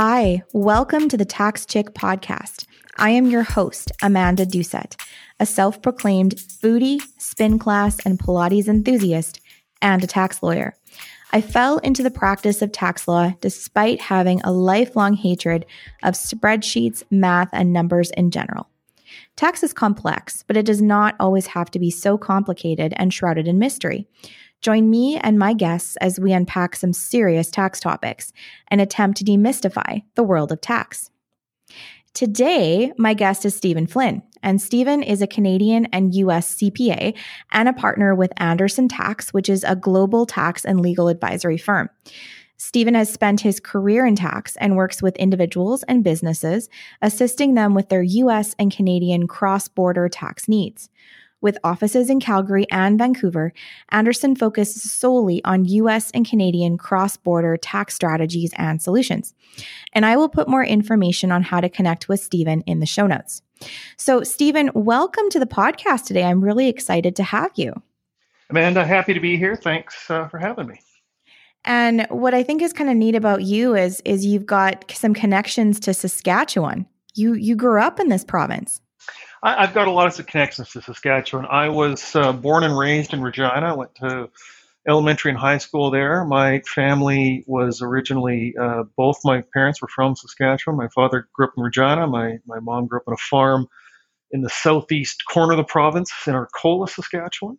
Hi, welcome to the Tax Chick podcast. I am your host, Amanda Doucette, a self proclaimed foodie, spin class, and Pilates enthusiast, and a tax lawyer. I fell into the practice of tax law despite having a lifelong hatred of spreadsheets, math, and numbers in general. Tax is complex, but it does not always have to be so complicated and shrouded in mystery. Join me and my guests as we unpack some serious tax topics and attempt to demystify the world of tax. Today, my guest is Stephen Flynn, and Stephen is a Canadian and US CPA and a partner with Andersen Tax, which is a global tax and legal advisory firm. Stephen has spent his career in tax and works with individuals and businesses, assisting them with their US and Canadian cross border tax needs. With offices in Calgary and Vancouver, Andersen focuses solely on US and Canadian cross border tax strategies and solutions. And I will put more information on how to connect with Stephen in the show notes. So, Stephen, welcome to the podcast today. I'm really excited to have you. Amanda, happy to be here. Thanks uh, for having me. And what I think is kind of neat about you is is you've got some connections to Saskatchewan. You you grew up in this province. I, have got a lot of connections to Saskatchewan. I was uh, born and raised in Regina. I went to elementary and high school there. My family was originally, uh, both my parents were from Saskatchewan. My father grew up in Regina. My, my mom grew up on a farm in the southeast corner of the province in Arcola, Saskatchewan.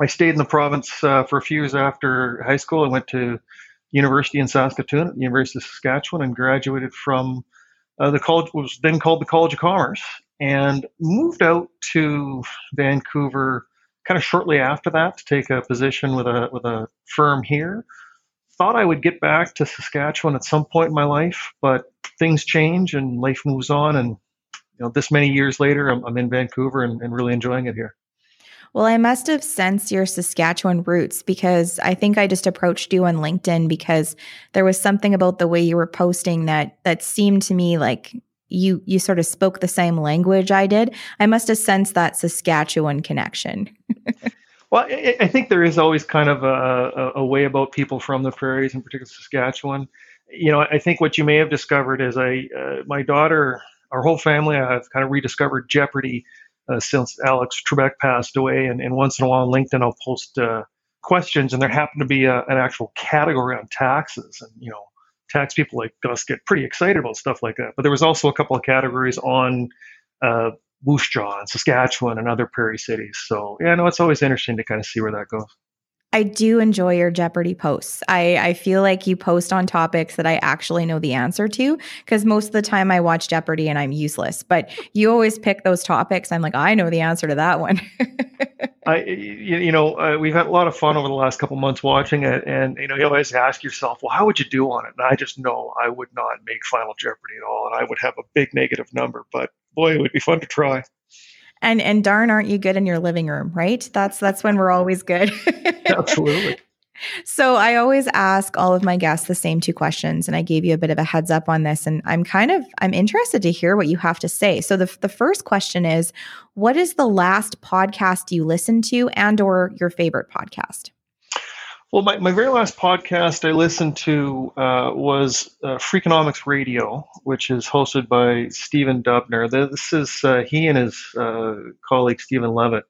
I stayed in the province uh, for a few years after high school. I went to university in Saskatoon at the University of Saskatchewan and graduated from uh, the college was then called the College of Commerce and moved out to Vancouver kind of shortly after that to take a position with a with a firm here. Thought I would get back to Saskatchewan at some point in my life, but things change and life moves on. And you know, this many years later, I'm, I'm in Vancouver and, and really enjoying it here. Well, I must have sensed your Saskatchewan roots because I think I just approached you on LinkedIn because there was something about the way you were posting that that seemed to me like you you sort of spoke the same language I did. I must have sensed that Saskatchewan connection. well, I, I, think there is always kind of a, a, way about people from the prairies, in particular Saskatchewan. You know, I think what you may have discovered is I, uh, my daughter, our whole family, I've kind of rediscovered Jeopardy uh, since Alex Trebek passed away, and, and, once in a while on LinkedIn I'll post uh, questions, and there happened to be a, an actual category on taxes, and you know tax people like us get pretty excited about stuff like that. But there was also a couple of categories on uh, Moose Jaw and Saskatchewan and other prairie cities. So yeah, no, it's always interesting to kind of see where that goes. I do enjoy your Jeopardy posts. I, I feel like you post on topics that I actually know the answer to because most of the time I watch Jeopardy and I'm useless. But you always pick those topics. I'm like, I know the answer to that one. I, you know, uh, we've had a lot of fun over the last couple months watching it, and you know, you always ask yourself, well, how would you do on it? And I just know I would not make Final Jeopardy at all, and I would have a big negative number. But boy, it would be fun to try and and darn aren't you good in your living room right? That's that's when we're always good. Absolutely. So i always ask all of my guests the same two questions and i gave you a bit of a heads up on this and i'm kind of i'm interested to hear what you have to say. So the, the first question is what is the last podcast you listened to and or your favorite podcast well, my, my very last podcast I listened to uh, was uh, Freakonomics Radio, which is hosted by Stephen Dubner. This is uh, he and his uh, colleague Steven Levitt.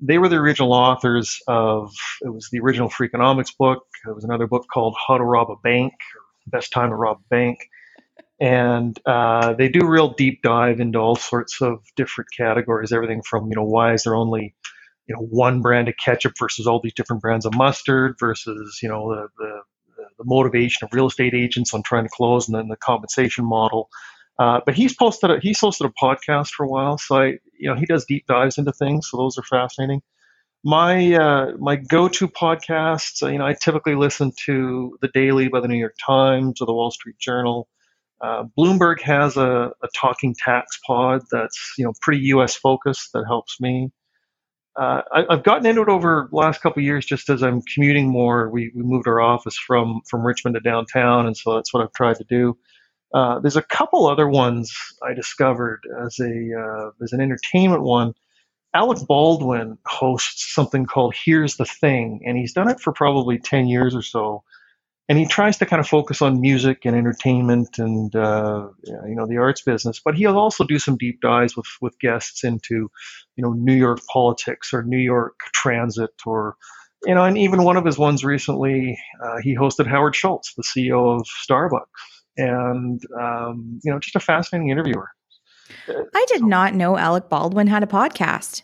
They were the original authors of it was the original Freakonomics book. It was another book called How to Rob a Bank, Best Time to Rob a Bank, and uh, they do real deep dive into all sorts of different categories. Everything from you know why is there only you know one brand of ketchup versus all these different brands of mustard versus you know the the, the motivation of real estate agents on trying to close and then the compensation model. Uh, but he's posted a, he's hosted a podcast for a while, so I you know he does deep dives into things, so those are fascinating. My uh, my go-to podcasts, uh, you know, I typically listen to the Daily by the New York Times or the Wall Street Journal. Uh, Bloomberg has a, a, talking tax pod that's you know pretty U.S. focused that helps me uh, I, have gotten into it over the last couple years just as I'm commuting more. We, we moved our office from, from Richmond to downtown, and so that's what I've tried to do. Uh, there's a couple other ones I discovered as a uh, as an entertainment one. Alec Baldwin hosts something called Here's the Thing, and he's done it for probably 10 years or so. And he tries to kind of focus on music and entertainment and uh, you know the arts business. But he'll also do some deep dives with with guests into you know New York politics or New York transit or you know, and even one of his ones recently, uh, he hosted Howard Schultz, the CEO of Starbucks, and um, you know, just a fascinating interviewer. I did not know Alec Baldwin had a podcast.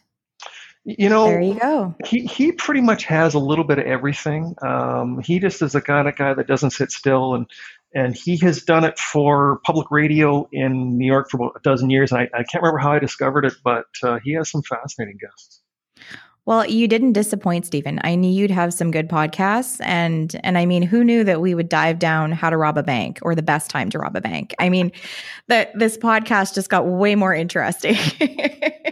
You know, there you go. He he pretty much has a little bit of everything. Um, he just is the kind of guy that doesn't sit still, and and he has done it for public radio in New York for about a dozen years. I, I can't remember how I discovered it, but uh, he has some fascinating guests. Well, you didn't disappoint, Stephen. I knew you'd have some good podcasts, and and I mean, who knew that we would dive down how to rob a bank or the best time to rob a bank? I mean, that this podcast just got way more interesting. okay,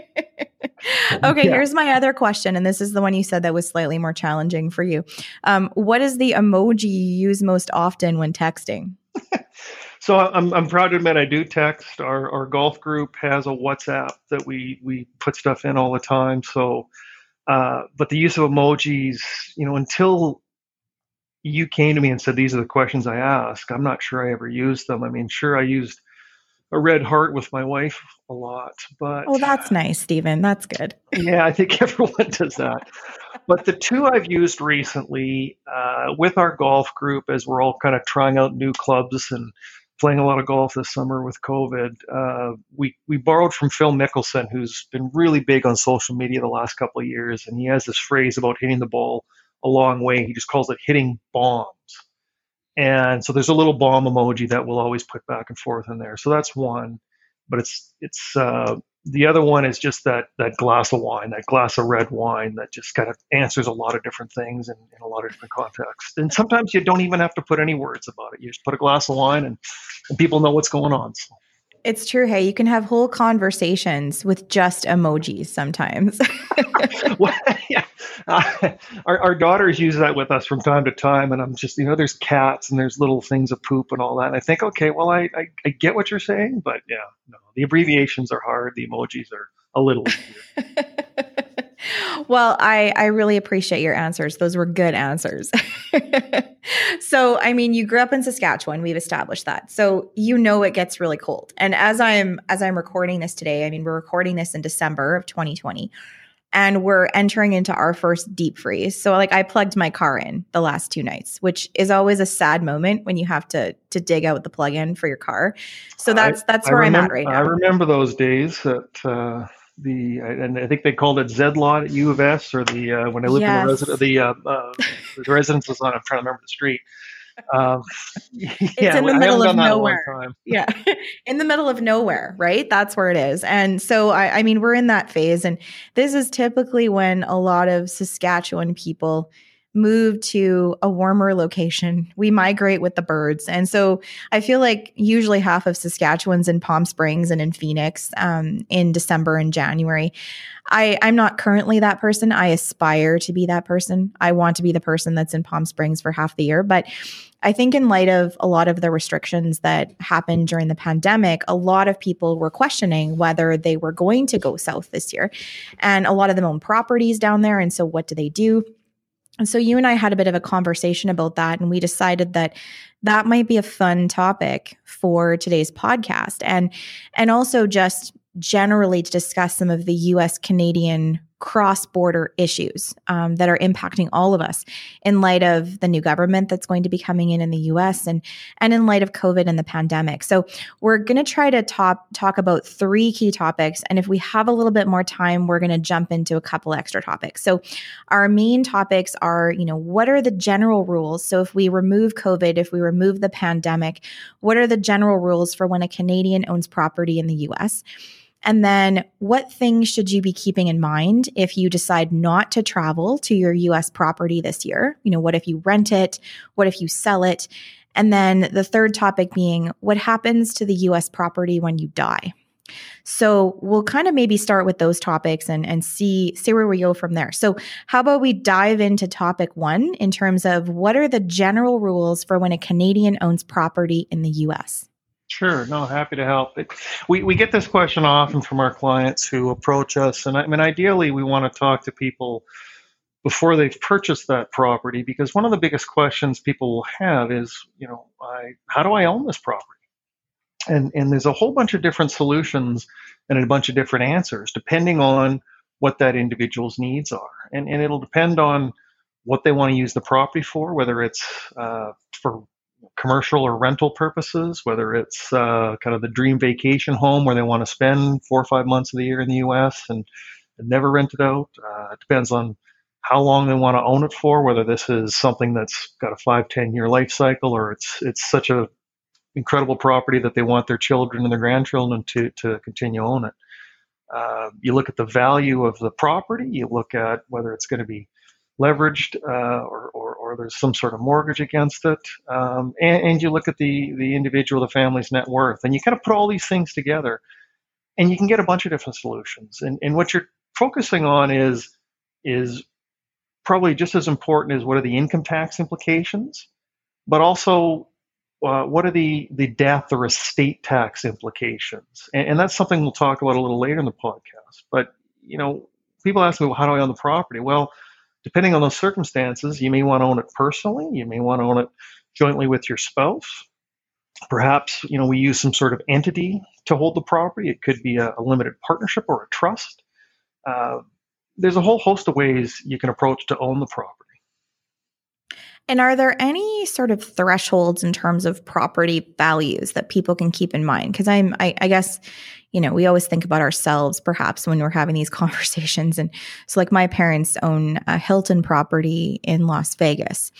yeah. here's my other question, and this is the one you said that was slightly more challenging for you. Um, what is the emoji you use most often when texting? so I'm, I'm proud to admit I do text. Our, our golf group has a WhatsApp that we we put stuff in all the time. So uh, but the use of emojis, you know, until you came to me and said these are the questions I ask, I'm not sure I ever used them. I mean, sure, I used a red heart with my wife a lot, but oh, that's nice, Stephen. That's good. yeah, I think everyone does that. but the two I've used recently uh, with our golf group, as we're all kind of trying out new clubs and playing a lot of golf this summer with COVID. Uh, we we borrowed from Phil Mickelson, who's been really big on social media the last couple of years, and he has this phrase about hitting the ball a long way. He just calls it hitting bombs. And so there's a little bomb emoji that we'll always put back and forth in there. So that's one, but it's it's uh, the other one is just that that glass of wine, that glass of red wine that just kind of answers a lot of different things in, in a lot of different contexts. And sometimes you don't even have to put any words about it. You just put a glass of wine and, and people know what's going on. So. It's true. Hey, you can have whole conversations with just emojis sometimes. well, yeah. Uh, our, our daughters use that with us from time to time. And I'm just, you know, there's cats and there's little things of poop and all that. And I think, okay, well, I, I, I get what you're saying, but yeah, no, the abbreviations are hard. The emojis are a little well, I, I really appreciate your answers. Those were good answers. so, I mean, you grew up in Saskatchewan. We've established that. So you know it gets really cold. And as I'm as I'm recording this today, I mean, we're recording this in December of 2020 and we're entering into our first deep freeze. So like I plugged my car in the last two nights, which is always a sad moment when you have to to dig out the plug-in for your car. So that's that's where I am at right now. I remember those days that uh, the and I think they called it Z lot at U of S or the uh, when I lived yes. in the resident the uh, uh, the residence was on. I'm trying to remember the street. Um, yeah, it's in the middle of nowhere. Yeah, in the middle of nowhere, right? That's where it is. And so, I, I mean, we're in that phase, and this is typically when a lot of Saskatchewan people move to a warmer location. We migrate with the birds. And so I feel like usually half of Saskatchewan's in Palm Springs and in Phoenix um, in December and January. I, I'm not currently that person. I aspire to be that person. I want to be the person that's in Palm Springs for half the year. But I think, in light of a lot of the restrictions that happened during the pandemic, a lot of people were questioning whether they were going to go south this year. And a lot of them own properties down there. And so, what do they do? And so you and I had a bit of a conversation about that, and we decided that that might be a fun topic for today's podcast, and and also just generally to discuss some of the U.S. Canadian cross border issues um, that are impacting all of us in light of the new government that's going to be coming in in the US and, and in light of COVID and the pandemic. So, we're going to try to top, talk about three key topics. And if we have a little bit more time, we're going to jump into a couple extra topics. So, our main topics are, you know, what are the general rules? So, if we remove COVID, if we remove the pandemic, what are the general rules for when a Canadian owns property in the US? And then what things should you be keeping in mind if you decide not to travel to your US property this year? You know, what if you rent it? What if you sell it? And then the third topic being what happens to the US property when you die? So we'll kind of maybe start with those topics and, and see see where we go from there. So how about we dive into topic one in terms of what are the general rules for when a Canadian owns property in the US? Sure. No, happy to help. It, we, we get this question often from our clients who approach us. And I mean, ideally, we want to talk to people before they've purchased that property because one of the biggest questions people will have is, you know, I, how do I own this property? And, and there's a whole bunch of different solutions and a bunch of different answers depending on what that individual's needs are. And, and it'll depend on what they want to use the property for, whether it's uh, for commercial or rental purposes, whether it's uh, kind of the dream vacation home where they want to spend four or five months of the year in the U.S. and, and never rent it out. Uh, it depends on how long they want to own it for, whether this is something that's got a five, ten year life cycle, or it's it's such a incredible property that they want their children and their grandchildren to to continue own it. Uh, you look at the value of the property. You look at whether it's going to be leveraged uh, or, or, or, there's some sort of mortgage against it. Um, and, and, you look at the, the individual, the family's net worth, and you kind of put all these things together and you can get a bunch of different solutions. And, and what you're focusing on is, is probably just as important as what are the income tax implications, but also uh, what are the, the death or estate tax implications? And, and that's something we'll talk about a little later in the podcast. But, you know, people ask me, well, how do I own the property? Well, depending on those circumstances, you may want to own it personally. You may want to own it jointly with your spouse. Perhaps, you know, we use some sort of entity to hold the property. It could be a, a limited partnership or a trust. Uh, there's a whole host of ways you can approach to own the property. And are there any sort of thresholds in terms of property values that people can keep in mind? Because I'm, I, I, guess, you know, we always think about ourselves perhaps when we're having these conversations. And so, like, my parents own a Hilton property in Las Vegas,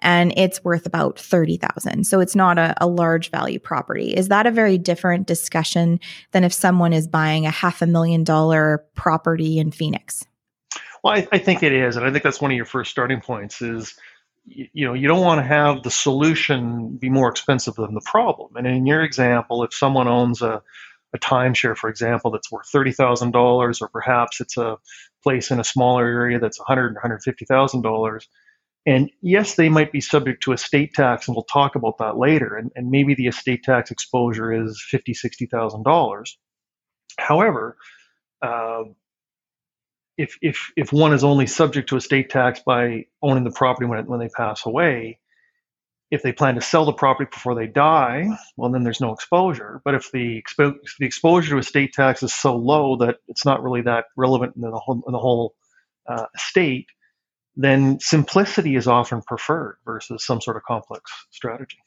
and it's worth about thirty thousand. So it's not a, a large value property. Is that a very different discussion than if someone is buying a half a million dollar property in Phoenix? Well, I, I think it is, and I think that's one of your first starting points. Is you, know you don't want to have the solution be more expensive than the problem. And in your example, if someone owns a a timeshare, for example, that's worth thirty thousand dollars, or perhaps it's a place in a smaller area that's one hundred one hundred fifty thousand dollars. And yes, they might be subject to estate tax, and we'll talk about that later. And, and maybe the estate tax exposure is fifty, sixty thousand dollars. However, uh, if if if one is only subject to estate tax by owning the property when it, when they pass away, if they plan to sell the property before they die, well then there's no exposure. But if the expo- if the exposure to estate tax is so low that it's not really that relevant in the whole in the whole uh, estate, then simplicity is often preferred versus some sort of complex strategy.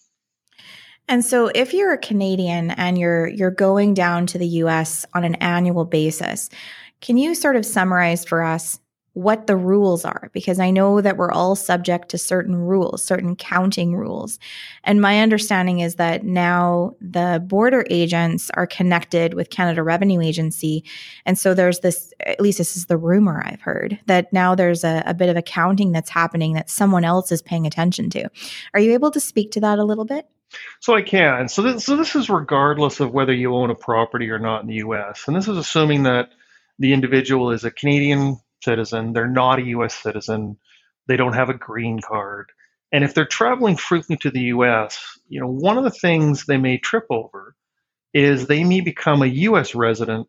And so if you're a Canadian and you're you're going down to the US on an annual basis, can you sort of summarize for us what the rules are? Because I know that we're all subject to certain rules, certain counting rules. And my understanding is that now the border agents are connected with Canada Revenue Agency. And so there's this, at least this is the rumor I've heard, that now there's a, a bit of accounting that's happening that someone else is paying attention to. Are you able to speak to that a little bit? So I can. So so this is regardless of whether you own a property or not in the U.S. And this is assuming that the individual is a Canadian citizen, they're not a U.S. citizen, they don't have a green card, and if they're traveling frequently to the U.S., you know, one of the things they may trip over is they may become a U.S. resident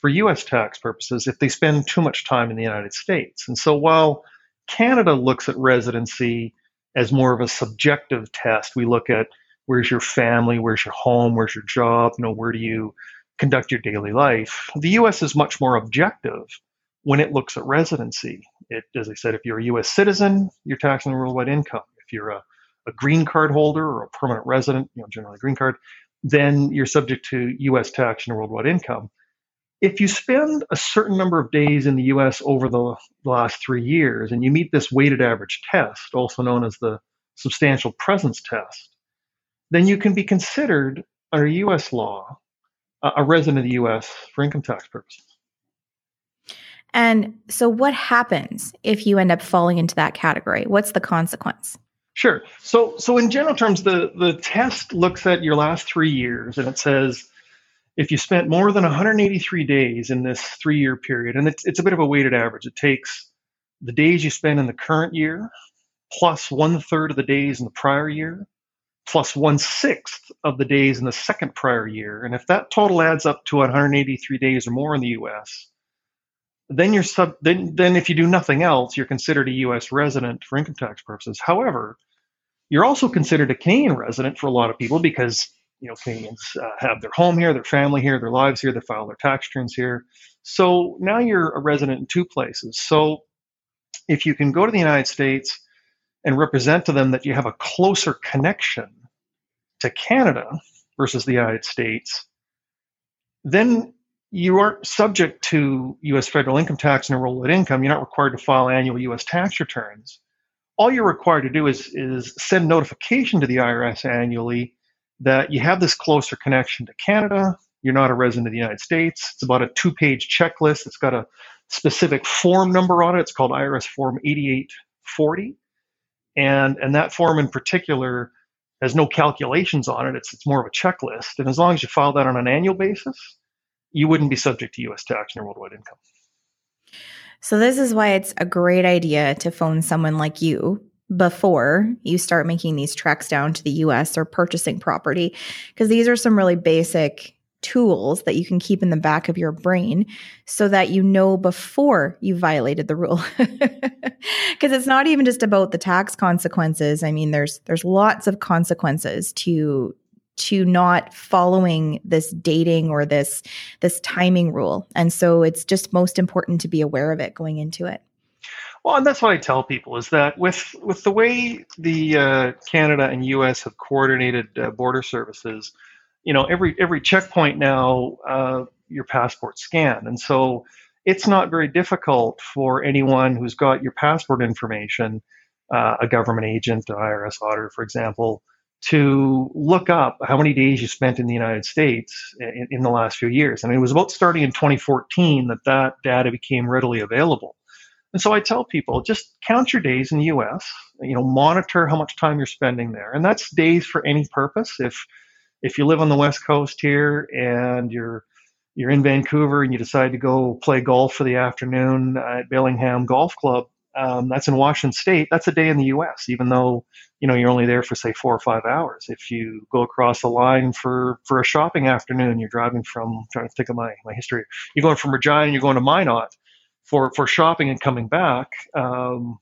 for U.S. tax purposes if they spend too much time in the United States. And so while Canada looks at residency as more of a subjective test, we look at where's your family, where's your home, where's your job, you know, where do you conduct your daily life. The US is much more objective when it looks at residency. It, as I said, if you're a US citizen, you're taxing worldwide income. If you're a, a green card holder or a permanent resident, you know, generally green card, then you're subject to US tax and worldwide income. If you spend a certain number of days in the US over the last three years and you meet this weighted average test, also known as the substantial presence test, then you can be considered under US law a resident of the U.S. for income tax purposes. And so, what happens if you end up falling into that category? What's the consequence? Sure. So, so in general terms, the the test looks at your last three years, and it says if you spent more than 183 days in this three year period, and it's it's a bit of a weighted average. It takes the days you spend in the current year plus one third of the days in the prior year plus one sixth of the days in the second prior year. And if that total adds up to 183 days or more in the US, then you're sub then then if you do nothing else, you're considered a U.S. resident for income tax purposes. However, you're also considered a Canadian resident for a lot of people because you know Canadians uh, have their home here, their family here, their lives here, they file their tax returns here. So now you're a resident in two places. So if you can go to the United States and represent to them that you have a closer connection to Canada versus the United States, then you aren't subject to U.S. federal income tax and enrolled income. You're not required to file annual U.S. tax returns. All you're required to do is, is send notification to the IRS annually that you have this closer connection to Canada. You're not a resident of the United States. It's about a two page checklist. It's got a specific form number on it. It's called IRS Form 8840. And, and that form in particular has no calculations on it. It's, it's more of a checklist. And as long as you file that on an annual basis, you wouldn't be subject to US tax on your worldwide income. So, this is why it's a great idea to phone someone like you before you start making these treks down to the US or purchasing property, because these are some really basic tools that you can keep in the back of your brain so that you know before you violated the rule because it's not even just about the tax consequences i mean there's there's lots of consequences to to not following this dating or this this timing rule and so it's just most important to be aware of it going into it well, and that's what I tell people is that with with the way the uh, Canada and U.S. have coordinated uh, border services, you know, every every checkpoint now, uh, your passport scanned, and so it's not very difficult for anyone who's got your passport information, uh, a government agent, IRS auditor, for example, to look up how many days you spent in the United States in, in the last few years. And it was about starting in 2014 that that data became readily available. And so I tell people just count your days in the US, you know, monitor how much time you're spending there. And that's days for any purpose. If if you live on the west coast here and you're you're in Vancouver and you decide to go play golf for the afternoon at Bellingham Golf Club, um, that's in Washington State. That's a day in the U.S. Even though you know you're only there for say four or five hours. If you go across the line for for a shopping afternoon, you're driving from trying to think of my my history. You're going from Regina you're going to Minot for for shopping and coming back. Um,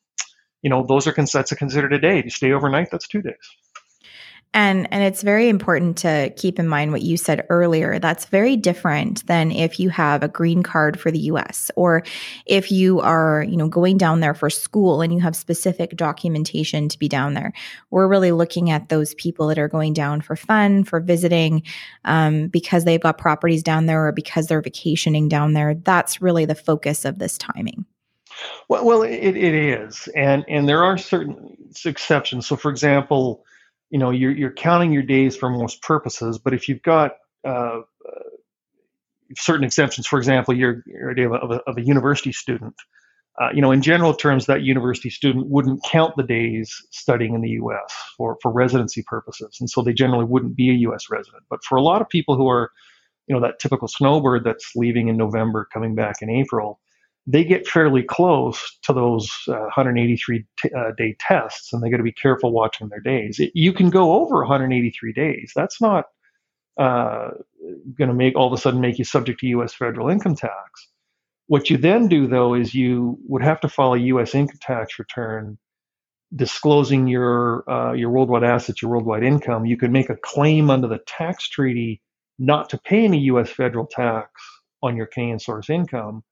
you know those are that's a considered a day. If you stay overnight, that's two days. And and it's very important to keep in mind what you said earlier. That's very different than if you have a green card for the US or if you are, you know, going down there for school and you have specific documentation to be down there. We're really looking at those people that are going down for fun, for visiting, um, because they've got properties down there or because they're vacationing down there. That's really the focus of this timing. Well, well, it, it is, and and there are certain exceptions. So, for example, you know you're you're counting your days for most purposes but if you've got uh, uh, certain exemptions for example you're, a day of a, of a university student uh, you know in general terms that university student wouldn't count the days studying in the us for for residency purposes and so they generally wouldn't be a us resident. But for a lot of people who are you know that typical snowbird that's leaving in november coming back in april they get fairly close to those uh, 183 t- uh, day tests, and they got to be careful watching their days. It, you can go over 183 days. That's not uh, going to make all of a sudden make you subject to U.S. federal income tax. What you then do, though, is you would have to file a U.S. income tax return disclosing your uh, your worldwide assets, your worldwide income. You could make a claim under the tax treaty not to pay any U.S. federal tax on your Canadian source income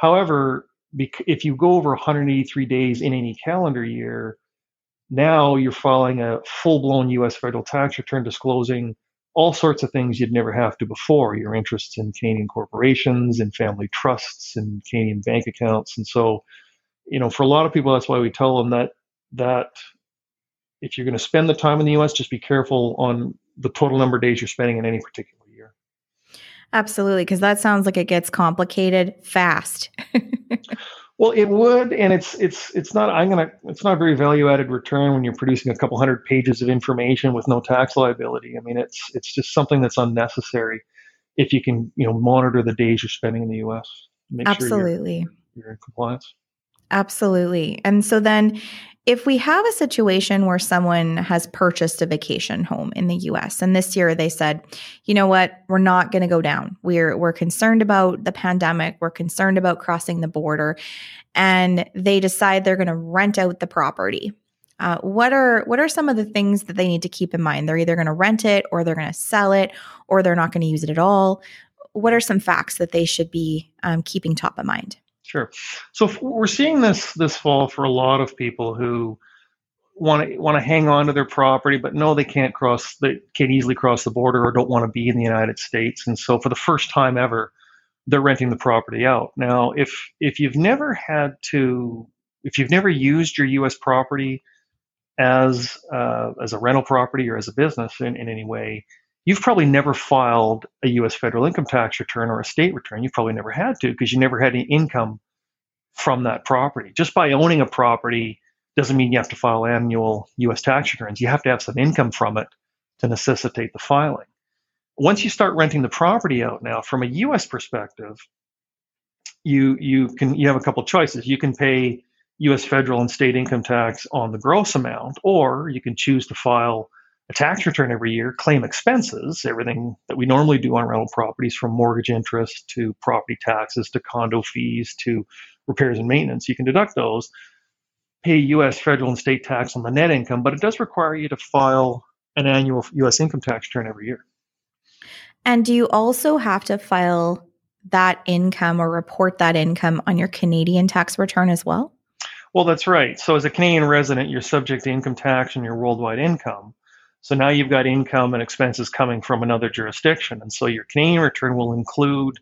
However, if you go over 183 days in any calendar year, now you're filing a full blown US federal tax return disclosing all sorts of things you'd never have to before your interests in Canadian corporations and family trusts and Canadian bank accounts. And so, you know, for a lot of people, that's why we tell them that, that if you're going to spend the time in the US, just be careful on the total number of days you're spending in any particular Absolutely, because that sounds like it gets complicated fast. well, it would, and it's it's it's not. I'm gonna. It's not a very value added return when you're producing a couple hundred pages of information with no tax liability. I mean, it's it's just something that's unnecessary. If you can, you know, monitor the days you're spending in the U.S. Make Absolutely. Sure you're, you're in compliance. Absolutely. And so then if we have a situation where someone has purchased a vacation home in the US and this year they said, you know what, we're not going to go down. We're we're concerned about the pandemic, we're concerned about crossing the border and they decide they're going to rent out the property. Uh, what are what are some of the things that they need to keep in mind? They're either going to rent it or they're going to sell it or they're not going to use it at all. What are some facts that they should be um, keeping top of mind? Sure. So we're seeing this this fall for a lot of people who want to want to hang on to their property, but know they can't cross, they can't easily cross the border, or don't want to be in the United States, and so for the first time ever, they're renting the property out. Now, if if you've never had to, if you've never used your U.S. property as uh, as a rental property or as a business in, in any way, you've probably never filed a U.S. federal income tax return or a state return. You've probably never had to because you never had any income from that property. Just by owning a property doesn't mean you have to file annual U.S. tax returns. You have to have some income from it to necessitate the filing. Once you start renting the property out now, from a U.S. perspective, you you can you have a couple choices. You can pay U.S. federal and state income tax on the gross amount, or you can choose to file a tax return every year, claim expenses, everything that we normally do on rental properties, from mortgage interest to property taxes to condo fees to repairs and maintenance. You can deduct those, pay U.S. federal and state tax on the net income, but it does require you to file an annual U.S. income tax return every year. And do you also have to file that income or report that income on your Canadian tax return as well? Well, that's right. So, as a Canadian resident, you're subject to income tax on your worldwide income. So now you've got income and expenses coming from another jurisdiction. And so your Canadian return will include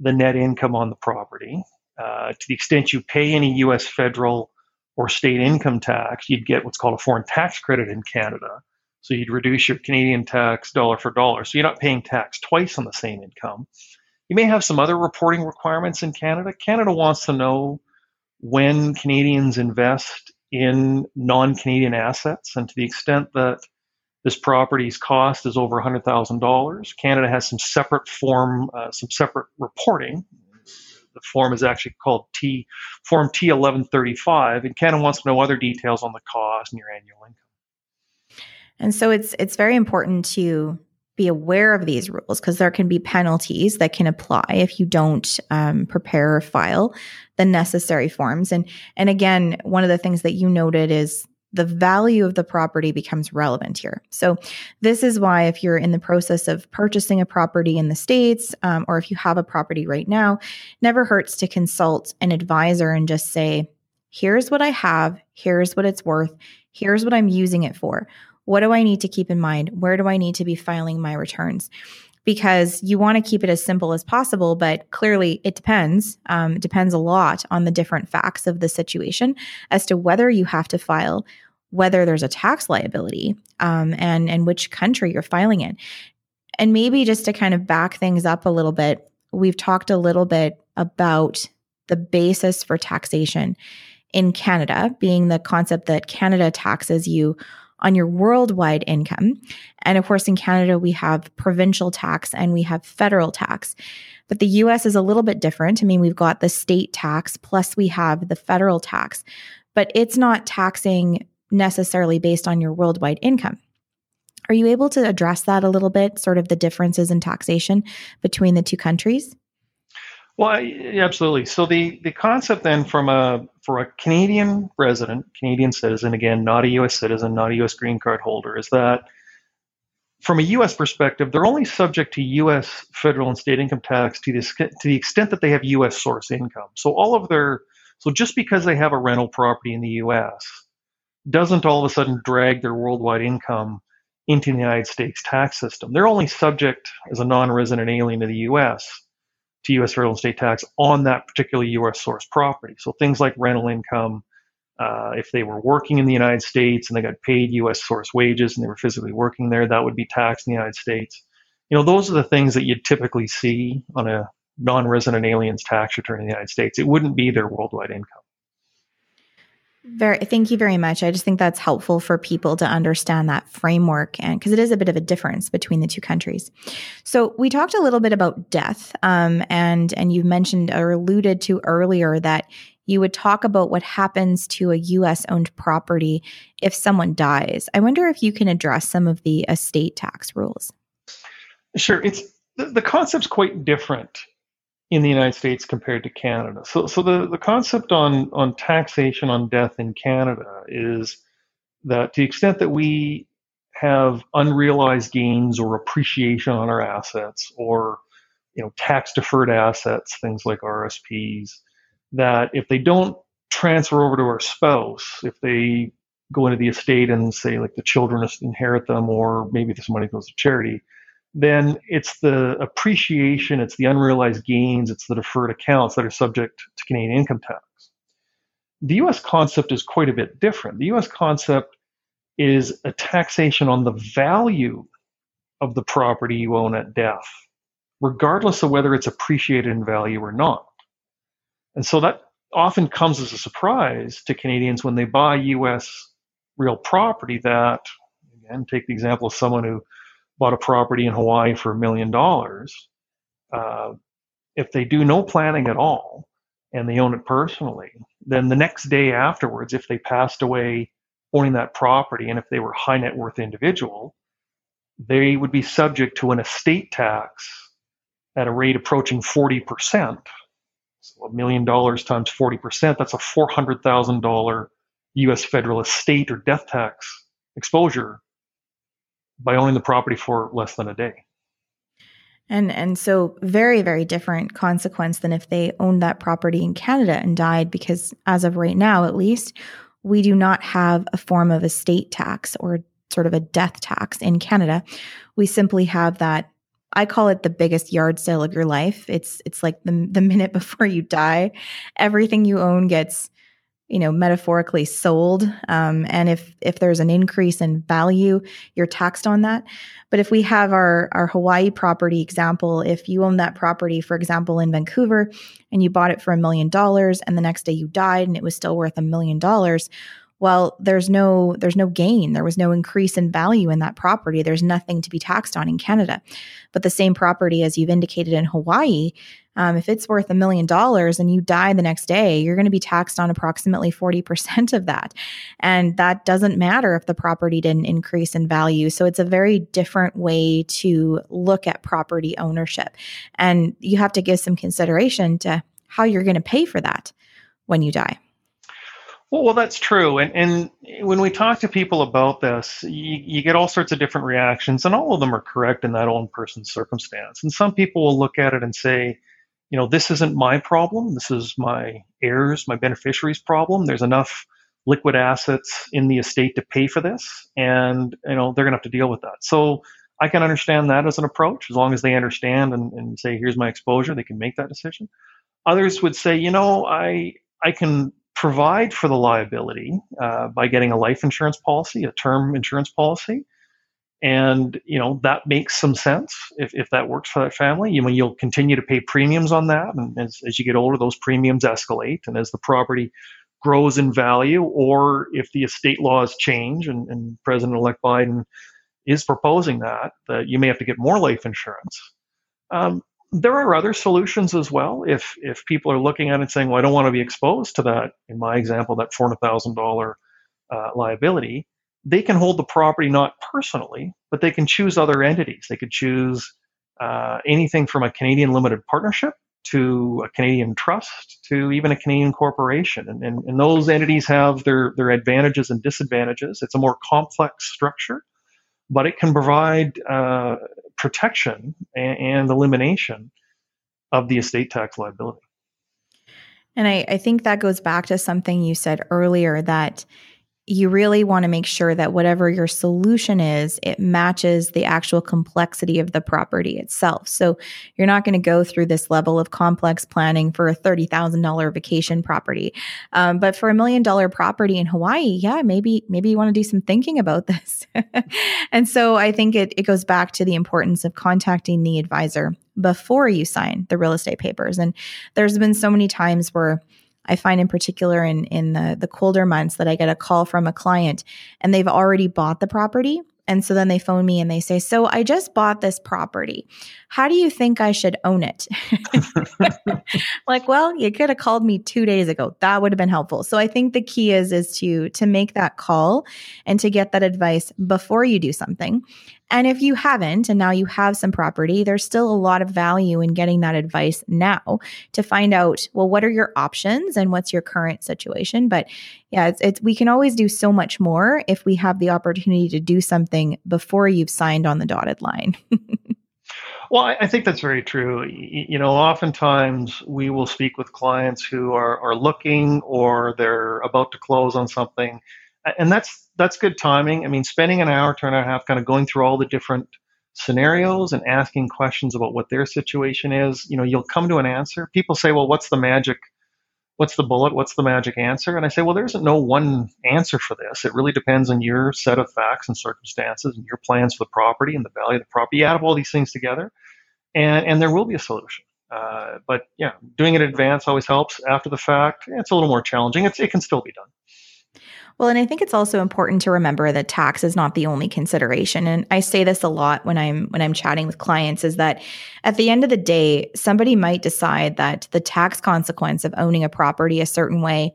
the net income on the property. Uh, to the extent you pay any US federal or state income tax, you'd get what's called a foreign tax credit in Canada. So you'd reduce your Canadian tax dollar for dollar. So you're not paying tax twice on the same income. You may have some other reporting requirements in Canada. Canada wants to know when Canadians invest in non Canadian assets. And to the extent that this property's cost is over $100,000. Canada has some separate form, uh, some separate reporting. The form is actually called T Form T1135, and Canada wants to know other details on the cost and your annual income. And so it's it's very important to be aware of these rules because there can be penalties that can apply if you don't um, prepare or file the necessary forms. And and again, one of the things that you noted is the value of the property becomes relevant here. So, this is why, if you're in the process of purchasing a property in the States, um, or if you have a property right now, never hurts to consult an advisor and just say, here's what I have, here's what it's worth, here's what I'm using it for. What do I need to keep in mind? Where do I need to be filing my returns? Because you want to keep it as simple as possible. But clearly, it depends. Um, depends a lot on the different facts of the situation as to whether you have to file, whether there's a tax liability, um, and and which country you're filing in. And maybe just to kind of back things up a little bit, we've talked a little bit about the basis for taxation in Canada, being the concept that Canada taxes you on your worldwide income. And of course, in Canada, we have provincial tax and we have federal tax. But the US is a little bit different. I mean, we've got the state tax, plus we have the federal tax, but it's not taxing necessarily based on your worldwide income. Are you able to address that a little bit, sort of the differences in taxation between the two countries? Well, absolutely. So the, the concept then from a for a Canadian resident, Canadian citizen, again, not a U.S. citizen, not a U.S. green card holder, is that from a U.S. perspective, they're only subject to U.S. federal and state income tax to the to the extent that they have U.S. source income. So all of their so just because they have a rental property in the U.S. doesn't all of a sudden drag their worldwide income into the United States tax system. They're only subject as a non-resident alien to the U.S to U.S. federal and state tax on that particular U.S. source property. So things like rental income, uh, if they were working in the United States and they got paid U.S. source wages and they were physically working there, that would be taxed in the United States. You know, those are the things that you'd typically see on a non-resident alien's tax return in the United States. It wouldn't be their worldwide income. Very, thank you very much. I just think that's helpful for people to understand that framework, and because it is a bit of a difference between the two countries. So we talked a little bit about death, um, and and you mentioned or alluded to earlier that you would talk about what happens to a US owned property if someone dies. I wonder if you can address some of the estate tax rules. Sure. It's the, the concept's quite different in the United States compared to Canada. So, so the, the concept on, on taxation on death in Canada is that to the extent that we have unrealized gains or appreciation on our assets or you know tax deferred assets, things like RSPs, that if they don't transfer over to our spouse, if they go into the estate and say like the children inherit them or maybe this money goes to charity, then it's the appreciation, it's the unrealized gains, it's the deferred accounts that are subject to Canadian income tax. The US concept is quite a bit different. The US concept is a taxation on the value of the property you own at death, regardless of whether it's appreciated in value or not. And so that often comes as a surprise to Canadians when they buy US real property that, again, take the example of someone who bought a property in Hawaii for a million dollars, uh, if they do no planning at all and they own it personally, then the next day afterwards, if they passed away owning that property and if they were high net worth individual, they would be subject to an estate tax at a rate approaching 40%. So a million dollars times 40%, that's a $400,000 US federal estate or death tax exposure by owning the property for less than a day. And and so very very different consequence than if they owned that property in Canada and died because as of right now at least we do not have a form of estate tax or sort of a death tax in Canada. We simply have that I call it the biggest yard sale of your life. It's it's like the the minute before you die, everything you own gets you know metaphorically sold um, and if if there's an increase in value you're taxed on that. But if we have our our hawaii property example if you own that property for example in vancouver and you bought it for a million dollars and the next day you died and it was still worth a million dollars well there's no there's no gain there was no increase in value in that property there's nothing to be taxed on in canada but the same property as you've indicated in hawaii um, if it's worth a million dollars and you die the next day, you're going to be taxed on approximately 40% of that. And that doesn't matter if the property didn't increase in value. So it's a very different way to look at property ownership. And you have to give some consideration to how you're going to pay for that when you die. Well, well, that's true. And, and when we talk to people about this, you, you get all sorts of different reactions, and all of them are correct in that own person's circumstance. And some people will look at it and say, you know, this isn't my problem. This is my heirs, my beneficiaries' problem. There's enough liquid assets in the estate to pay for this, and you know they're going to have to deal with that. So I can understand that as an approach, as long as they understand and, and say, "Here's my exposure," they can make that decision. Others would say, you know, I I can provide for the liability uh, by getting a life insurance policy, a term insurance policy, and you know that makes some sense if, if that works for that family. You know you'll continue to pay premiums on that. And as, as you get older those premiums escalate. And as the property grows in value or if the estate laws change and, and president-elect biden is proposing that that you may have to get more life insurance um, there are other solutions as well if if people are looking at it saying well i don't want to be exposed to that in my example that $400000 uh, liability they can hold the property not personally, but they can choose other entities. They could choose uh, anything from a Canadian limited partnership to a Canadian trust to even a Canadian corporation. And, and, and those entities have their, their advantages and disadvantages. It's a more complex structure, but it can provide uh, protection and, and elimination of the estate tax liability. And I, I think that goes back to something you said earlier that you really want to make sure that whatever your solution is, it matches the actual complexity of the property itself. So you're not going to go through this level of complex planning for a $30,000 vacation property. Um, but for a million dollar property in Hawaii, yeah, maybe, maybe you want to do some thinking about this. and so I think it, it goes back to the importance of contacting the advisor before you sign the real estate papers. And there's been so many times where I find in particular in in the the colder months that I get a call from a client and they've already bought the property And so then they phone me and they say, So I just bought this property. How do you think I should own it? like, well, you could have called me two days ago. That would have been helpful. So I think the key is is to to make that call and to get that advice before you do something. And if you haven't, and now you have some property, there's still a lot of value in getting that advice now to find out, well, what are your options and what's your current situation? But yeah, it's, it's we can always do so much more if we have the opportunity to do something before you've signed on the dotted line. Well, I, think that's very true. You know, oftentimes we will speak with clients who are, are looking or they're about to close on something, and that's that's good timing. I mean, spending an hour, turn and a half, kind of going through all the different scenarios and asking questions about what their situation is. You know, you'll come to an answer. People say, "Well, what's the magic? What's the bullet? What's the magic answer?" And I say, "Well, there isn't no one answer for this. It really depends on your set of facts and circumstances and your plans for the property and the value of the property. You add up all these things together, and and there will be a solution." Uh, but yeah, doing it in advance always helps. After the fact, it's a little more challenging. It's, it can still be done. Well, and I think it's also important to remember that tax is not the only consideration. And I say this a lot when I'm when I'm chatting with clients is that at the end of the day, somebody might decide that the tax consequence of owning a property a certain way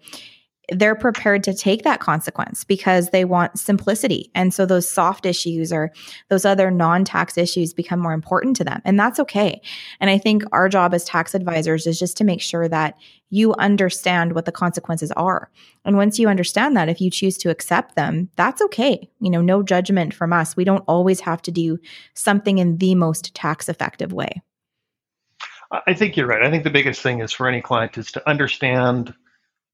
they're prepared to take that consequence because they want simplicity. And so those soft issues or those other non tax issues become more important to them. And that's okay. And I think our job as tax advisors is just to make sure that you understand what the consequences are. And once you understand that, if you choose to accept them, that's okay. You know, no judgment from us. We don't always have to do something in the most tax effective way. I think you're right. I think the biggest thing is for any client is to understand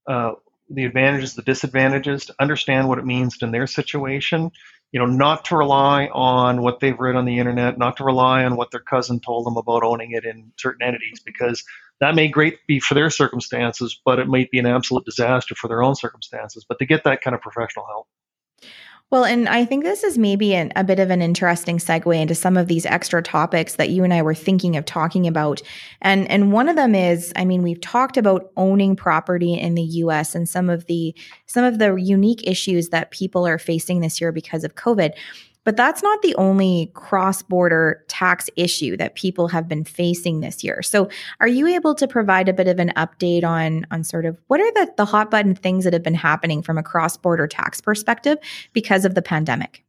uh, the advantages, the disadvantages, to understand what it means in their situation. You know, not to rely on what they've read on the internet, not to rely on what their cousin told them about owning it in certain entities, because that may great be for their circumstances, but it might be an absolute disaster for their own circumstances. But to get that kind of professional help. Well, and I think this is maybe an, a bit of an interesting segue into some of these extra topics that you and I were thinking of talking about. And and one of them is, I mean, we've talked about owning property in the US and some of the some of the unique issues that people are facing this year because of COVID. But that's not the only cross border tax issue that people have been facing this year. So, are you able to provide a bit of an update on, on sort of what are the, the hot button things that have been happening from a cross border tax perspective because of the pandemic?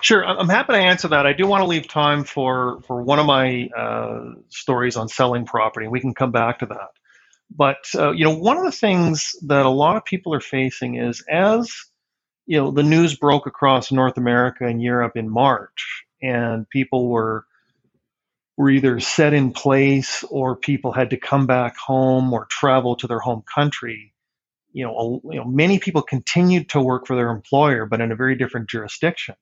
Sure, I'm happy to answer that. I do want to leave time for, for one of my uh, stories on selling property. We can come back to that. But uh, you know, one of the things that a lot of people are facing is as you know, the news broke across North America and Europe in March, and people were were either set in place or people had to come back home or travel to their home country. You know, you know, many people continued to work for their employer, but in a very different jurisdiction.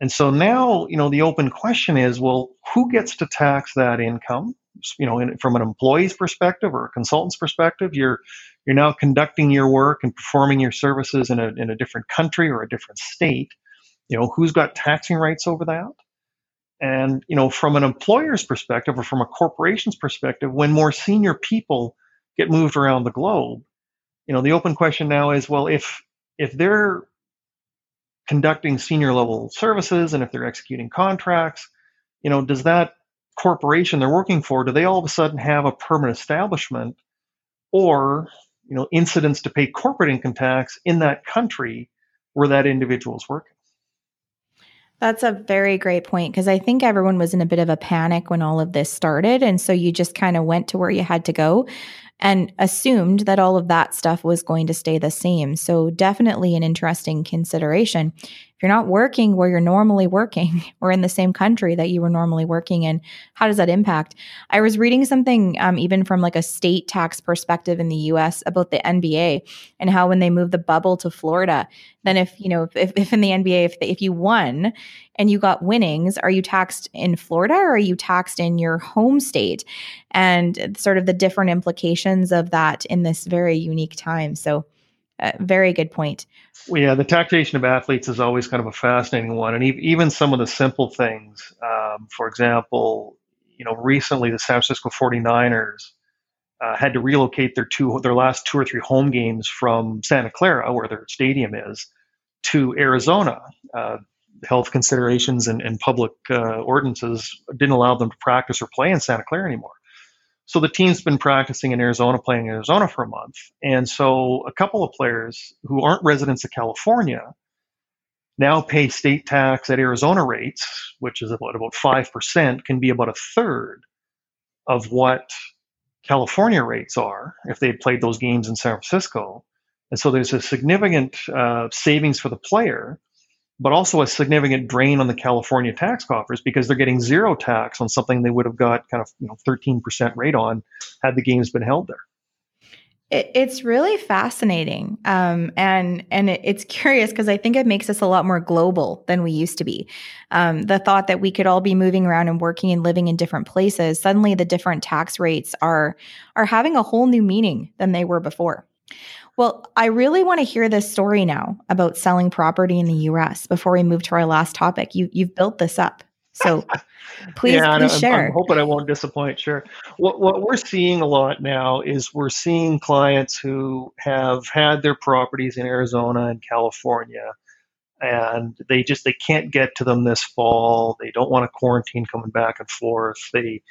And so now, you know, the open question is, well, who gets to tax that income? You know, in, from an employee's perspective or a consultant's perspective, you're you're now conducting your work and performing your services in a, in a different country or a different state. You know, who's got taxing rights over that? And, you know, from an employer's perspective or from a corporation's perspective, when more senior people get moved around the globe, you know, the open question now is, well, if if they're conducting senior level services and if they're executing contracts, you know, does that corporation they're working for, do they all of a sudden have a permanent establishment or you know, incidents to pay corporate income tax in that country where that individual is working. That's a very great point because I think everyone was in a bit of a panic when all of this started. And so you just kind of went to where you had to go and assumed that all of that stuff was going to stay the same. So, definitely an interesting consideration you're not working where you're normally working or in the same country that you were normally working in, how does that impact? I was reading something um, even from like a state tax perspective in the US about the NBA and how when they moved the bubble to Florida, then if, you know, if, if in the NBA, if, if you won and you got winnings, are you taxed in Florida or are you taxed in your home state? And sort of the different implications of that in this very unique time. So, uh, very good point. Well, yeah, the taxation of athletes is always kind of a fascinating one, and even some of the simple things. Um, for example, you know, recently the San Francisco 49ers uh, had to relocate their two, their last two or three home games from Santa Clara, where their stadium is, to Arizona. Uh, health considerations and, and public uh, ordinances didn't allow them to practice or play in Santa Clara anymore. So the team's been practicing in Arizona, playing in Arizona for a month. And so a couple of players who aren't residents of California now pay state tax at Arizona rates, which is about about five percent, can be about a third of what California rates are if they played those games in San Francisco. And so there's a significant uh, savings for the player, but also a significant drain on the California tax coffers because they're getting zero tax on something they would have got kind of you know 13% rate on had the games been held there. It's really fascinating um, and and it's curious because i think it makes us a lot more global than we used to be. Um, the thought that we could all be moving around and working and living in different places suddenly the different tax rates are are having a whole new meaning than they were before well, I really want to hear this story now about selling property in the US before we move to our last topic. You you've built this up. So please, yeah, please I'm, share. I'm hoping I won't disappoint. Sure. What, what we're seeing a lot now is we're seeing clients who have had their properties in Arizona and California and they just they can't get to them this fall. They don't want to quarantine coming back and forth. They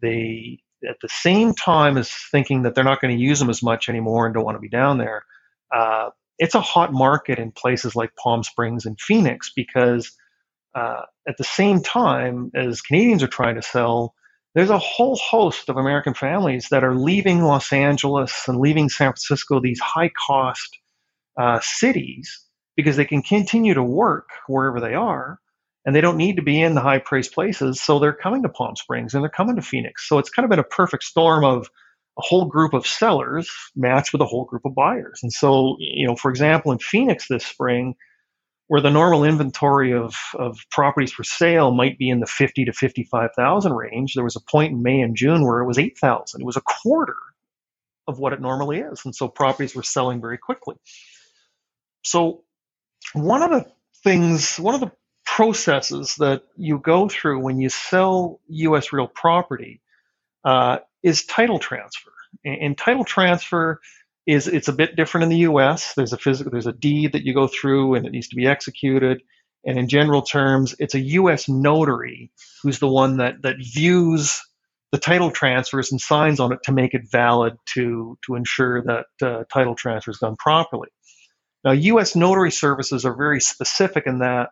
they at the same time as thinking that they're not going to use them as much anymore and don't want to be down there. Uh, it's a hot market in places like Palm Springs and Phoenix because uh, at the same time as Canadians are trying to sell, there's a whole host of American families that are leaving Los Angeles and leaving San Francisco, these high cost uh, cities, because they can continue to work wherever they are and they don't need to be in the high priced places. So they're coming to Palm Springs and they're coming to Phoenix. So it's kind of been a perfect storm of a whole group of sellers matched with a whole group of buyers. And so, you know, for example, in Phoenix this spring, where the normal inventory of, of properties for sale might be in the 50 to 55,000 range, there was a point in May and June where it was 8,000. It was a quarter of what it normally is. And so properties were selling very quickly. So one of the things, one of the processes that you go through when you sell U.S. real property uh, is title transfer. And, and title transfer is it's a bit different in the U.S. There's a physical, there's a deed that you go through, and it needs to be executed. And in general terms, it's a U.S. notary who's the one that that views the title transfers and signs on it to make it valid to to ensure that uh, title transfer is done properly. Now, U.S. notary services are very specific in that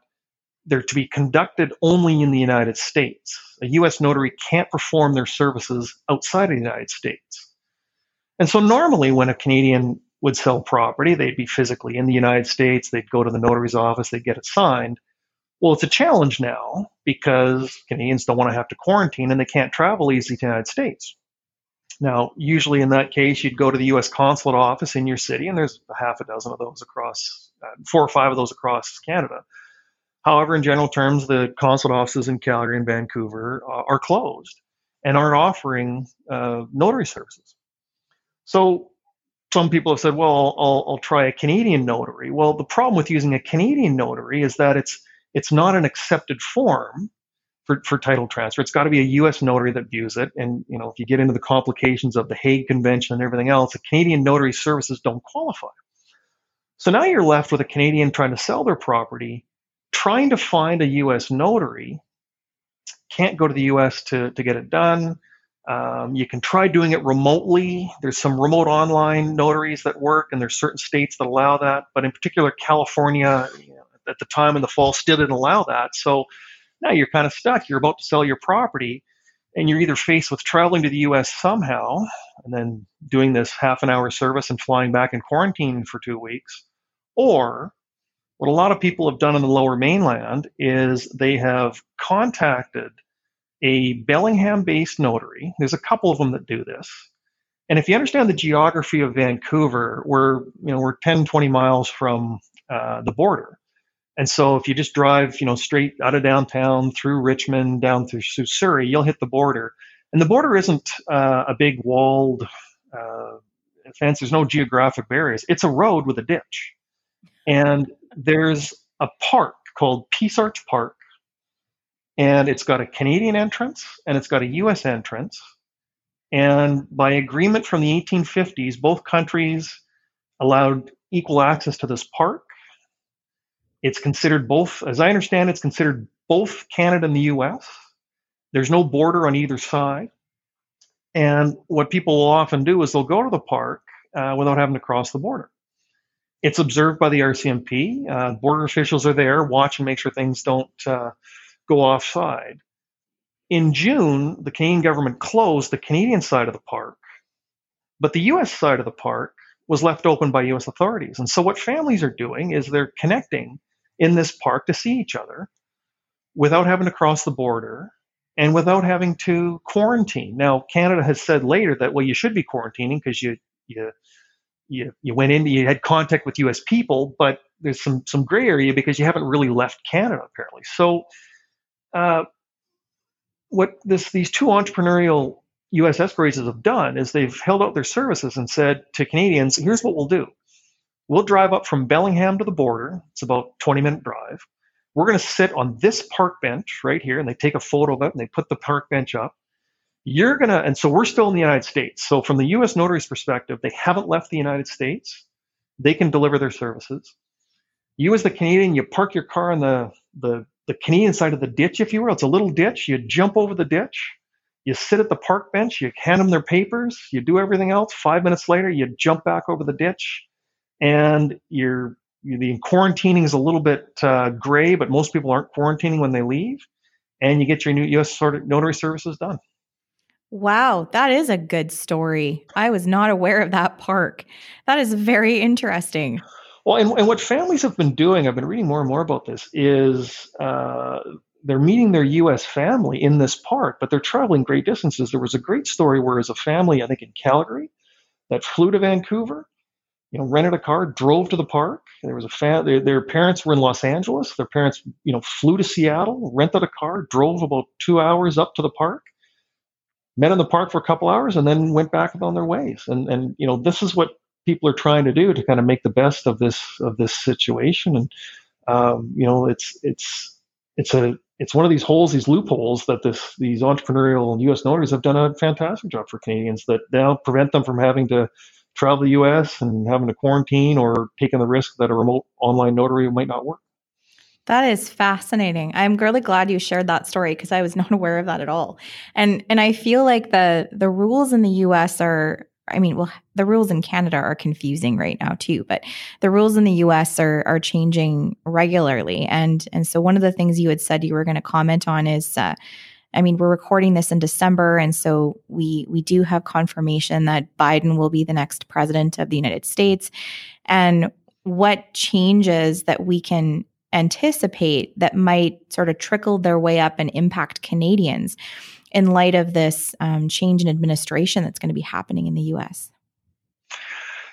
they're to be conducted only in the United States. A U.S. notary can't perform their services outside of the United States. And so normally when a Canadian would sell property, they'd be physically in the United States, they'd go to the notary's office, they'd get it signed. Well, it's a challenge now because Canadians don't want to have to quarantine and they can't travel easily to the United States. Now, usually in that case, you'd go to the U.S. consulate office in your city, and there's a half a dozen of those across, uh, four or five of those across Canada. However, in general terms, the consulate offices in Calgary and Vancouver uh, are closed and aren't offering uh, notary services. So some people have said, well, I'll, I'll, try a Canadian notary. Well, the problem with using a Canadian notary is that it's it's not an accepted form for, for title transfer. It's got to be a U.S. notary that views it. And you know, if you get into the complications of the Hague Convention and everything else, the Canadian notary services don't qualify. So now you're left with a Canadian trying to sell their property, trying to find a U.S. notary, can't go to the U.S. to, to get it done um, you can try doing it remotely. There's some remote online notaries that work, and there's certain states that allow that. But in particular, California, you know, at the time in the fall, still didn't allow that. So now you're kind of stuck. You're about to sell your property, and you're either faced with traveling to the U.S. somehow, and then doing this half an hour service and flying back and quarantining for two weeks, or what a lot of people have done in the lower mainland is they have contacted a Bellingham based notary. There's a couple of them that do this. And if you understand the geography of Vancouver, we're, you know, we're 10, 20 miles from uh, the border. And so if you just drive, you know, straight out of downtown through Richmond down through Surrey, you'll hit the border. And the border isn't uh, a big walled uh, fence. There's no geographic barriers. It's a road with a ditch. And there's a park called Peace Arch Park and it's got a Canadian entrance and it's got a US entrance. And by agreement from the 1850s, both countries allowed equal access to this park. It's considered both, as I understand, it's considered both Canada and the U.S. There's no border on either side. And what people will often do is they'll go to the park uh, without having to cross the border. It's observed by the RCMP. Uh, border officials are there, watch and make sure things don't uh, go offside. In June, the Canadian government closed the Canadian side of the park, but the US side of the park was left open by US authorities. And so, what families are doing is they're connecting in this park to see each other without having to cross the border and without having to quarantine. Now, Canada has said later that well, you should be quarantining because you you you you went in, you had contact with U.S. people, but there's some some gray area because you haven't really left Canada apparently. So, uh, what this these two entrepreneurial U.S. escrow have done is they've held out their services and said to Canadians, "Here's what we'll do: we'll drive up from Bellingham to the border. It's about 20 minute drive." we're going to sit on this park bench right here, and they take a photo of it and they put the park bench up. You're going to, and so we're still in the United States. So from the U.S. notary's perspective, they haven't left the United States. They can deliver their services. You, as the Canadian, you park your car on the, the, the Canadian side of the ditch, if you will. It's a little ditch. You jump over the ditch. You sit at the park bench. You hand them their papers. You do everything else. Five minutes later, you jump back over the ditch and you're the quarantining is a little bit uh, gray, but most people aren't quarantining when they leave, and you get your new U.S. notary services done. Wow, that is a good story. I was not aware of that park. That is very interesting. Well, and, and what families have been doing, I've been reading more and more about this, is uh, they're meeting their U.S. family in this park, but they're traveling great distances. There was a great story where, as a family, I think in Calgary, that flew to Vancouver, you know, rented a car, drove to the park. There was a fan. Their, their, parents were in Los Angeles. Their parents, you know, flew to Seattle, rented a car, drove about two hours up to the park, met in the park for a couple hours, and then went back on their ways. And and you know, this is what people are trying to do to kind of make the best of this of this situation. And um, you know, it's it's it's a it's one of these holes, these loopholes that this these entrepreneurial U.S. notaries have done a fantastic job for Canadians that now prevent them from having to travel the U.S. and having to quarantine or taking the risk that a remote online notary might not work. That is fascinating. I'm really glad you shared that story because I was not aware of that at all. And and I feel like the the rules in the US are I mean, well, the rules in Canada are confusing right now too, but the rules in the US are are changing regularly. And and so one of the things you had said you were going to comment on is uh, I mean, we're recording this in December, and so we we do have confirmation that Biden will be the next president of the United States. And what changes that we can anticipate that might sort of trickle their way up and impact Canadians in light of this um, change in administration that's going to be happening in the U.S.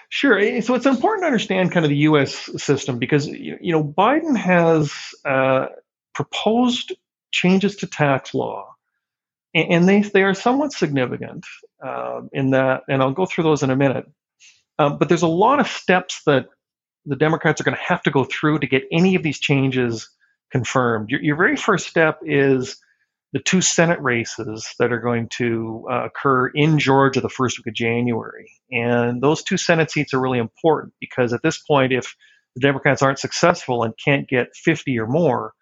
Sure. So it's important to understand kind of the U.S. system because you know Biden has uh, proposed changes to tax law, and they they are somewhat significant uh, in that, and I'll go through those in a minute. Um, but there's a lot of steps that the Democrats are going to have to go through to get any of these changes confirmed. Your, your very first step is the two Senate races that are going to uh, occur in Georgia the first week of January. And those two Senate seats are really important because at this point, if the Democrats aren't successful and can't get 50 or more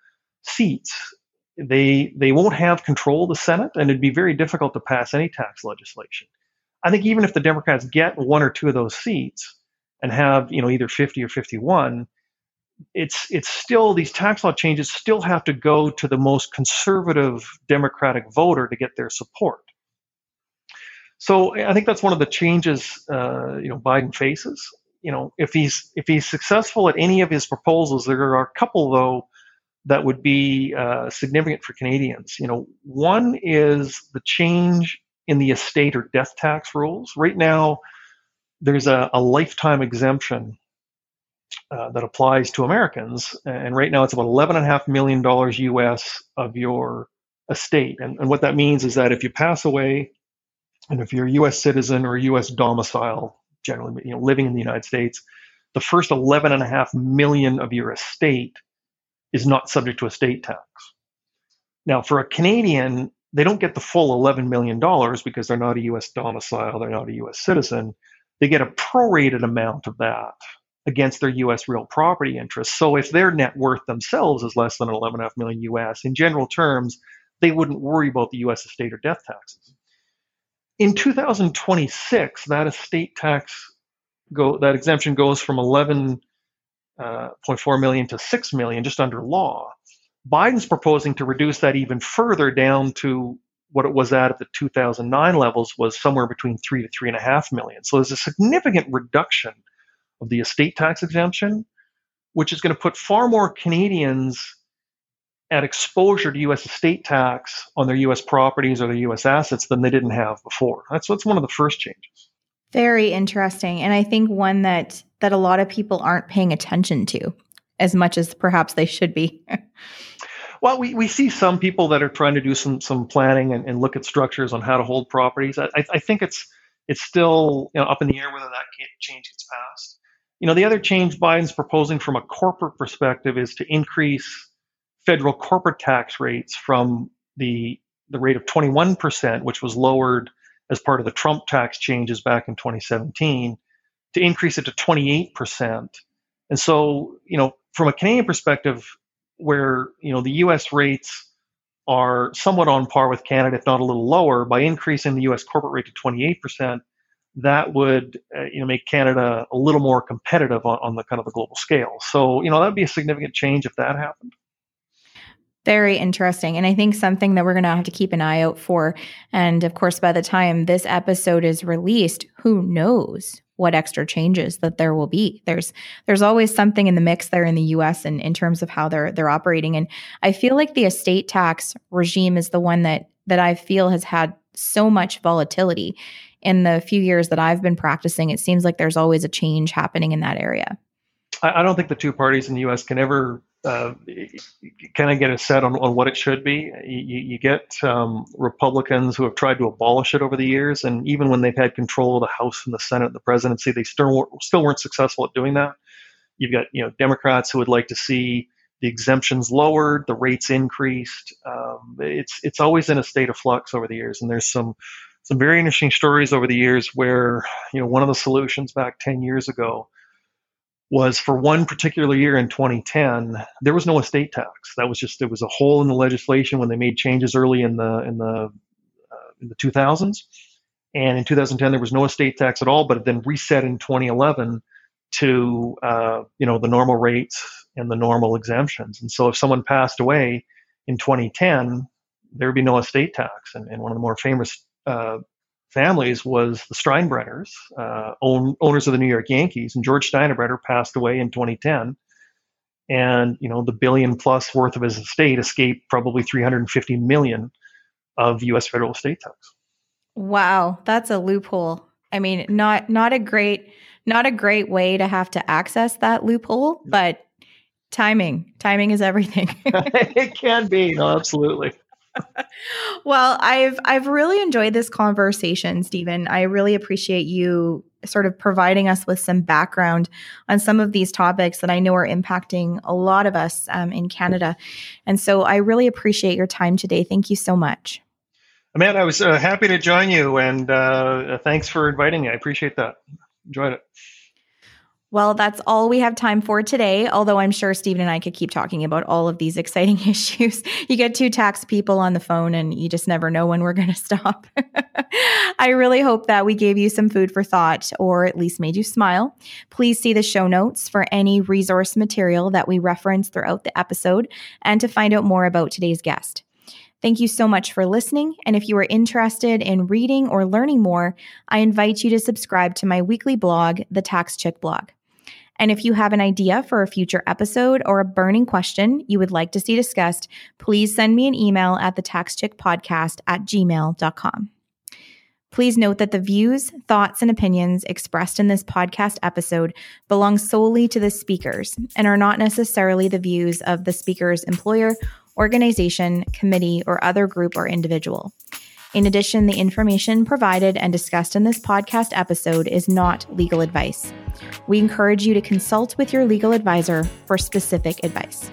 seats, they they won't have control of the Senate, and it'd be very difficult to pass any tax legislation. I think even if the Democrats get one or two of those seats and have you know either 50 or 51, it's it's still these tax law changes still have to go to the most conservative Democratic voter to get their support. So I think that's one of the changes uh, you know Biden faces. You know if he's if he's successful at any of his proposals, there are a couple though that would be uh, significant for Canadians. You know, one is the change in the estate or death tax rules. Right now, there's a, a lifetime exemption uh, that applies to Americans, and right now it's about eleven and a half million dollars U.S. of your estate. And, and what that means is that if you pass away, and if you're a U.S. citizen or U.S. domicile, generally, you know, living in the United States, the first eleven and a half million of your estate is not subject to estate tax. Now, for a Canadian, they don't get the full $11 million because they're not a U.S. domicile, they're not a U.S. citizen. They get a prorated amount of that. against their U.S. real property interests. So if their net worth themselves is less than 11.5 million U.S., in general terms, they wouldn't worry about the U.S. estate or death taxes. In 2026, that estate tax go that exemption goes from 11.4 uh, to 6 million, just under law. Biden's proposing to reduce that even further down to what it was at at the 2009 levels was somewhere between three to three and a half million. So there's a significant reduction of the estate tax exemption, which is going to put far more Canadians at exposure to U.S. estate tax on their U.S. properties or their U.S. assets than they didn't have before. That's that's one of the first changes. Very interesting, and I think one that that a lot of people aren't paying attention to as much as perhaps they should be. well, we, we see some people that are trying to do some some planning and, and look at structures on how to hold properties. I, I think it's it's still you know, up in the air whether that change gets passed. You know, the other change Biden's proposing from a corporate perspective is to increase federal corporate tax rates from the the rate of 21%, which was lowered as part of the Trump tax changes back in 2017, to increase it to 28%. And so, you know, from a Canadian perspective, where you know the U.S. rates are somewhat on par with Canada, if not a little lower, by increasing the U.S. corporate rate to 28%, that would uh, you know make Canada a little more competitive on, on the kind of the global scale. So, you know, that'd be a significant change if that happened. Very interesting. And I think something that we're going to have to keep an eye out for. And of course, by the time this episode is released, who knows what extra changes that there will be. There's there's always something in the mix there in the US and in terms of how they're they're operating. And I feel like the estate tax regime is the one that that I feel has had so much volatility in the few years that I've been practicing. It seems like there's always a change happening in that area. I, don't think the two parties in the U.S. can ever uh, kind of get a set on, on what it should be. You, you get um, Republicans who have tried to abolish it over the years, and even when they've had control of the House and the Senate and the presidency, they still still weren't successful at doing that. You've got you know Democrats who would like to see the exemptions lowered, the rates increased. Um, it's it's always in a state of flux over the years, and there's some some very interesting stories over the years where you know one of the solutions back 10 years ago was for one particular year in 2010, there was no estate tax. That was just there was a hole in the legislation when they made changes early in the in the uh, in the 2000s, and in 2010 there was no estate tax at all. But it then reset in 2011 to uh, you know the normal rates and the normal exemptions. And so if someone passed away in 2010, there would be no estate tax. And, and one of the more famous uh, families was the Steinbrenners, uh, own, owners of the New York Yankees, and George Steinbrenner passed away in 2010. And you know the billion plus worth of his estate escaped probably 350 million of U.S. federal estate tax. Wow, that's a loophole. I mean, not not a great not a great way to have to access that loophole, but timing timing is everything. it can be, no, absolutely well, I've I've really enjoyed this conversation, Steven. I really appreciate you sort of providing us with some background on some of these topics that I know are impacting a lot of us um, in Canada. And so I really appreciate your time today. Thank you so much. Amanda, I was uh, happy to join you, and uh, thanks for inviting me. I appreciate that. Enjoyed it. Well, that's all we have time for today, although I'm sure Steven and I could keep talking about all of these exciting issues. You get two tax people on the phone and you just never know when we're going to stop. I really hope that we gave you some food for thought or at least made you smile. Please see the show notes for any resource material that we reference throughout the episode and to find out more about today's guest. Thank you so much for listening. And if you are interested in reading or learning more, I invite you to subscribe to my weekly blog, The Tax Chick Blog. And if you have an idea for a future episode or a burning question you would like to see discussed, please send me an email at the at gmail.com. Please note that the views, thoughts, and opinions expressed in this podcast episode belong solely to the speakers and are not necessarily the views of the speaker's employer, organization, committee, or other group or individual. In addition, the information provided and discussed in this podcast episode is not legal advice. We encourage you to consult with your legal advisor for specific advice.